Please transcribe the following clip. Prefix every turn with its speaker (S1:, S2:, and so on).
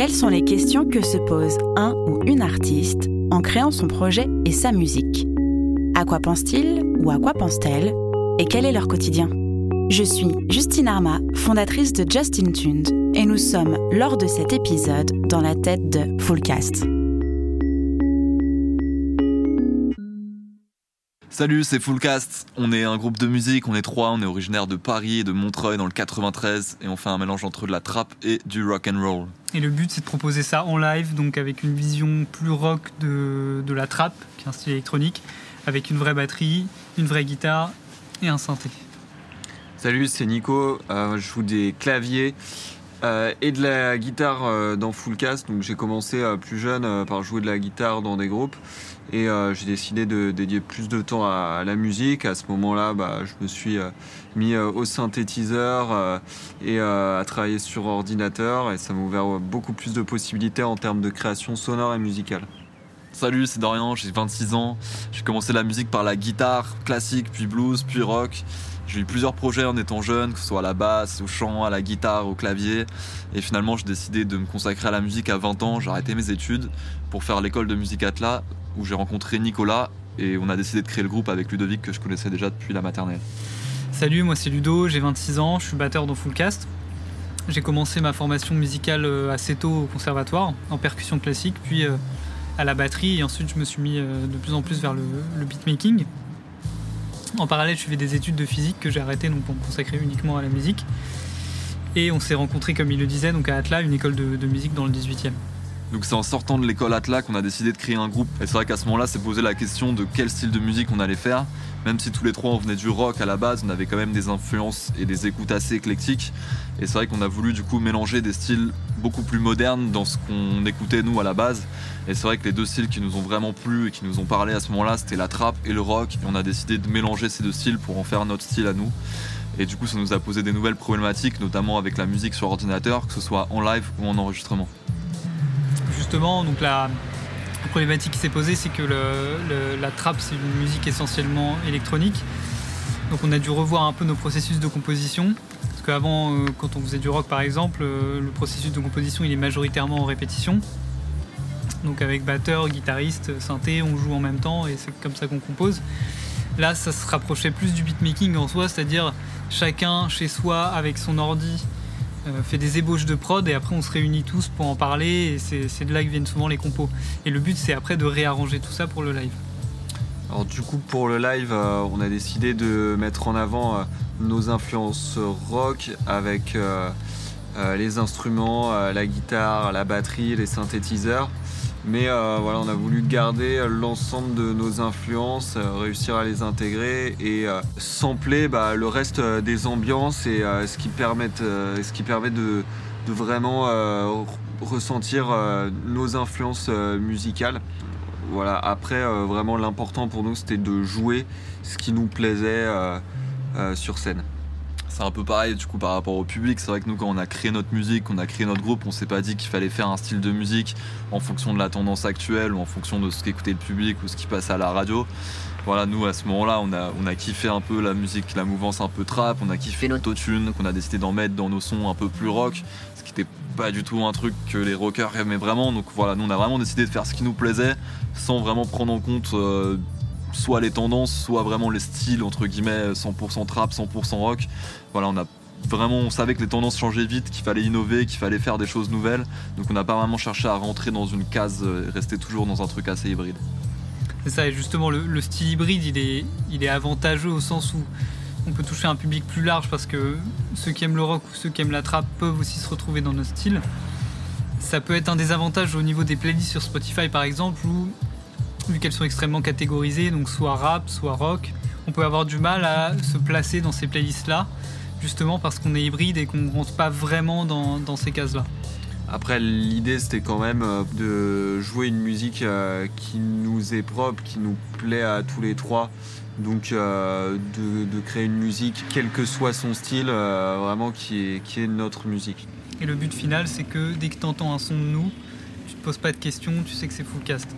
S1: Quelles sont les questions que se pose un ou une artiste en créant son projet et sa musique? À quoi pense-t-il ou à quoi pense-t-elle? Et quel est leur quotidien? Je suis Justine Arma, fondatrice de Justin et nous sommes, lors de cet épisode, dans la tête de Fullcast.
S2: Salut, c'est Fullcast. On est un groupe de musique, on est trois, on est originaire de Paris et de Montreuil dans le 93 et on fait un mélange entre de la trap et du rock and roll.
S3: Et le but c'est de proposer ça en live, donc avec une vision plus rock de, de la trap, qui est un style électronique, avec une vraie batterie, une vraie guitare et un synthé.
S4: Salut, c'est Nico, euh, je joue des claviers euh, et de la guitare euh, dans Fullcast. Donc j'ai commencé euh, plus jeune par jouer de la guitare dans des groupes et j'ai décidé de dédier plus de temps à, à la musique. À ce moment-là, bah, je me suis mis au synthétiseur et à travailler sur ordinateur et ça m'a ouvert beaucoup plus de possibilités en termes de création sonore et musicale.
S2: Salut, c'est Dorian, j'ai 26 ans. J'ai commencé la musique par la guitare classique, puis blues, puis rock. J'ai eu plusieurs projets en étant jeune, que ce soit à la basse, au chant, à la guitare, au clavier. Et finalement, j'ai décidé de me consacrer à la musique à 20 ans. J'ai arrêté mes études pour faire l'école de musique Atla, où j'ai rencontré Nicolas. Et on a décidé de créer le groupe avec Ludovic, que je connaissais déjà depuis la maternelle.
S3: Salut, moi c'est Ludo, j'ai 26 ans, je suis batteur dans Fullcast. J'ai commencé ma formation musicale euh, assez tôt au conservatoire, en percussion classique, puis euh, à la batterie, et ensuite je me suis mis euh, de plus en plus vers le beatmaking. En parallèle, je faisais des études de physique que j'ai arrêtées donc pour me consacrer uniquement à la musique. Et on s'est rencontrés, comme il le disait, donc à Atla, une école de, de musique dans le 18e.
S2: Donc c'est en sortant de l'école Atla qu'on a décidé de créer un groupe. Et c'est vrai qu'à ce moment-là, c'est posé la question de quel style de musique on allait faire. Même si tous les trois on venait du rock à la base, on avait quand même des influences et des écoutes assez éclectiques. Et c'est vrai qu'on a voulu du coup mélanger des styles beaucoup plus modernes dans ce qu'on écoutait nous à la base. Et c'est vrai que les deux styles qui nous ont vraiment plu et qui nous ont parlé à ce moment-là, c'était la trap et le rock. Et on a décidé de mélanger ces deux styles pour en faire notre style à nous. Et du coup, ça nous a posé des nouvelles problématiques, notamment avec la musique sur ordinateur, que ce soit en live ou en enregistrement.
S3: Donc la, problématique qui s'est posée, c'est que la trap, c'est une musique essentiellement électronique. Donc on a dû revoir un peu nos processus de composition. Parce qu'avant, euh, quand on faisait du rock par exemple, euh, le processus de composition il est majoritairement en répétition. Donc avec batteur, guitariste, synthé, on joue en même temps et c'est comme ça qu'on compose. Là, ça se rapprochait plus du beatmaking en soi, c'est-à-dire chacun chez soi avec son ordi fait des ébauches de prod et après on se réunit tous pour en parler et c'est de là que viennent souvent les compos. Et le but c'est après de réarranger tout ça pour le live.
S4: Alors du coup pour le live, euh, on a décidé de mettre en avant euh, nos influences rock avec euh, euh, les instruments, euh, la guitare, la batterie, les synthétiseurs. Mais euh, voilà, on a voulu garder l'ensemble de nos influences, euh, réussir à les intégrer et euh, sampler bah, le reste des ambiances et ce qui permet, de, de vraiment re- ressentir nos influences musicales. Voilà, après, vraiment, l'important pour nous, c'était de jouer ce qui nous plaisait sur scène.
S2: C'est un peu pareil du coup par rapport au public. C'est vrai que nous quand on a créé notre musique, qu'on a créé notre groupe, on s'est pas dit qu'il fallait faire un style de musique en fonction de la tendance actuelle ou en fonction de ce qu'écoutait le public ou ce qui passait à la radio. Voilà, nous à ce moment-là, on a, on a kiffé un peu la musique, la mouvance un peu trap, on a kiffé l'autotune, qu'on a décidé d'en mettre dans nos sons un peu plus rock, ce qui était pas du tout un truc que les rockers aimaient vraiment. Donc voilà, nous on a vraiment décidé de faire ce qui nous plaisait sans vraiment prendre en compte euh, soit les tendances, soit vraiment les styles entre guillemets 100% trap, 100% rock. Voilà, on a vraiment, on savait que les tendances changeaient vite, qu'il fallait innover, qu'il fallait faire des choses nouvelles. Donc on n'a pas vraiment cherché à rentrer dans une case, euh, rester toujours dans un truc assez hybride.
S3: C'est ça, et justement le, le style hybride il est, avantageux au sens où on peut toucher un public plus large parce que ceux qui aiment le rock ou ceux qui aiment la trap peuvent aussi se retrouver dans notre style. Ça peut être un désavantage au niveau des playlists sur Spotify par exemple où vu qu'elles sont extrêmement catégorisées, donc soit rap, soit rock, on peut avoir du mal à se placer dans ces playlists-là, justement parce qu'on est hybride et qu'on ne rentre pas vraiment dans, dans ces cases-là.
S4: Après, l'idée, c'était quand même euh, de jouer une musique euh, qui nous est propre, qui nous plaît à tous les trois. Donc, euh, de, de créer une musique, quel que soit son style, euh, vraiment qui est, qui est notre musique.
S3: Et le but final, c'est que dès que tu entends un son de nous, tu te poses pas de questions, tu sais que c'est Fullcast.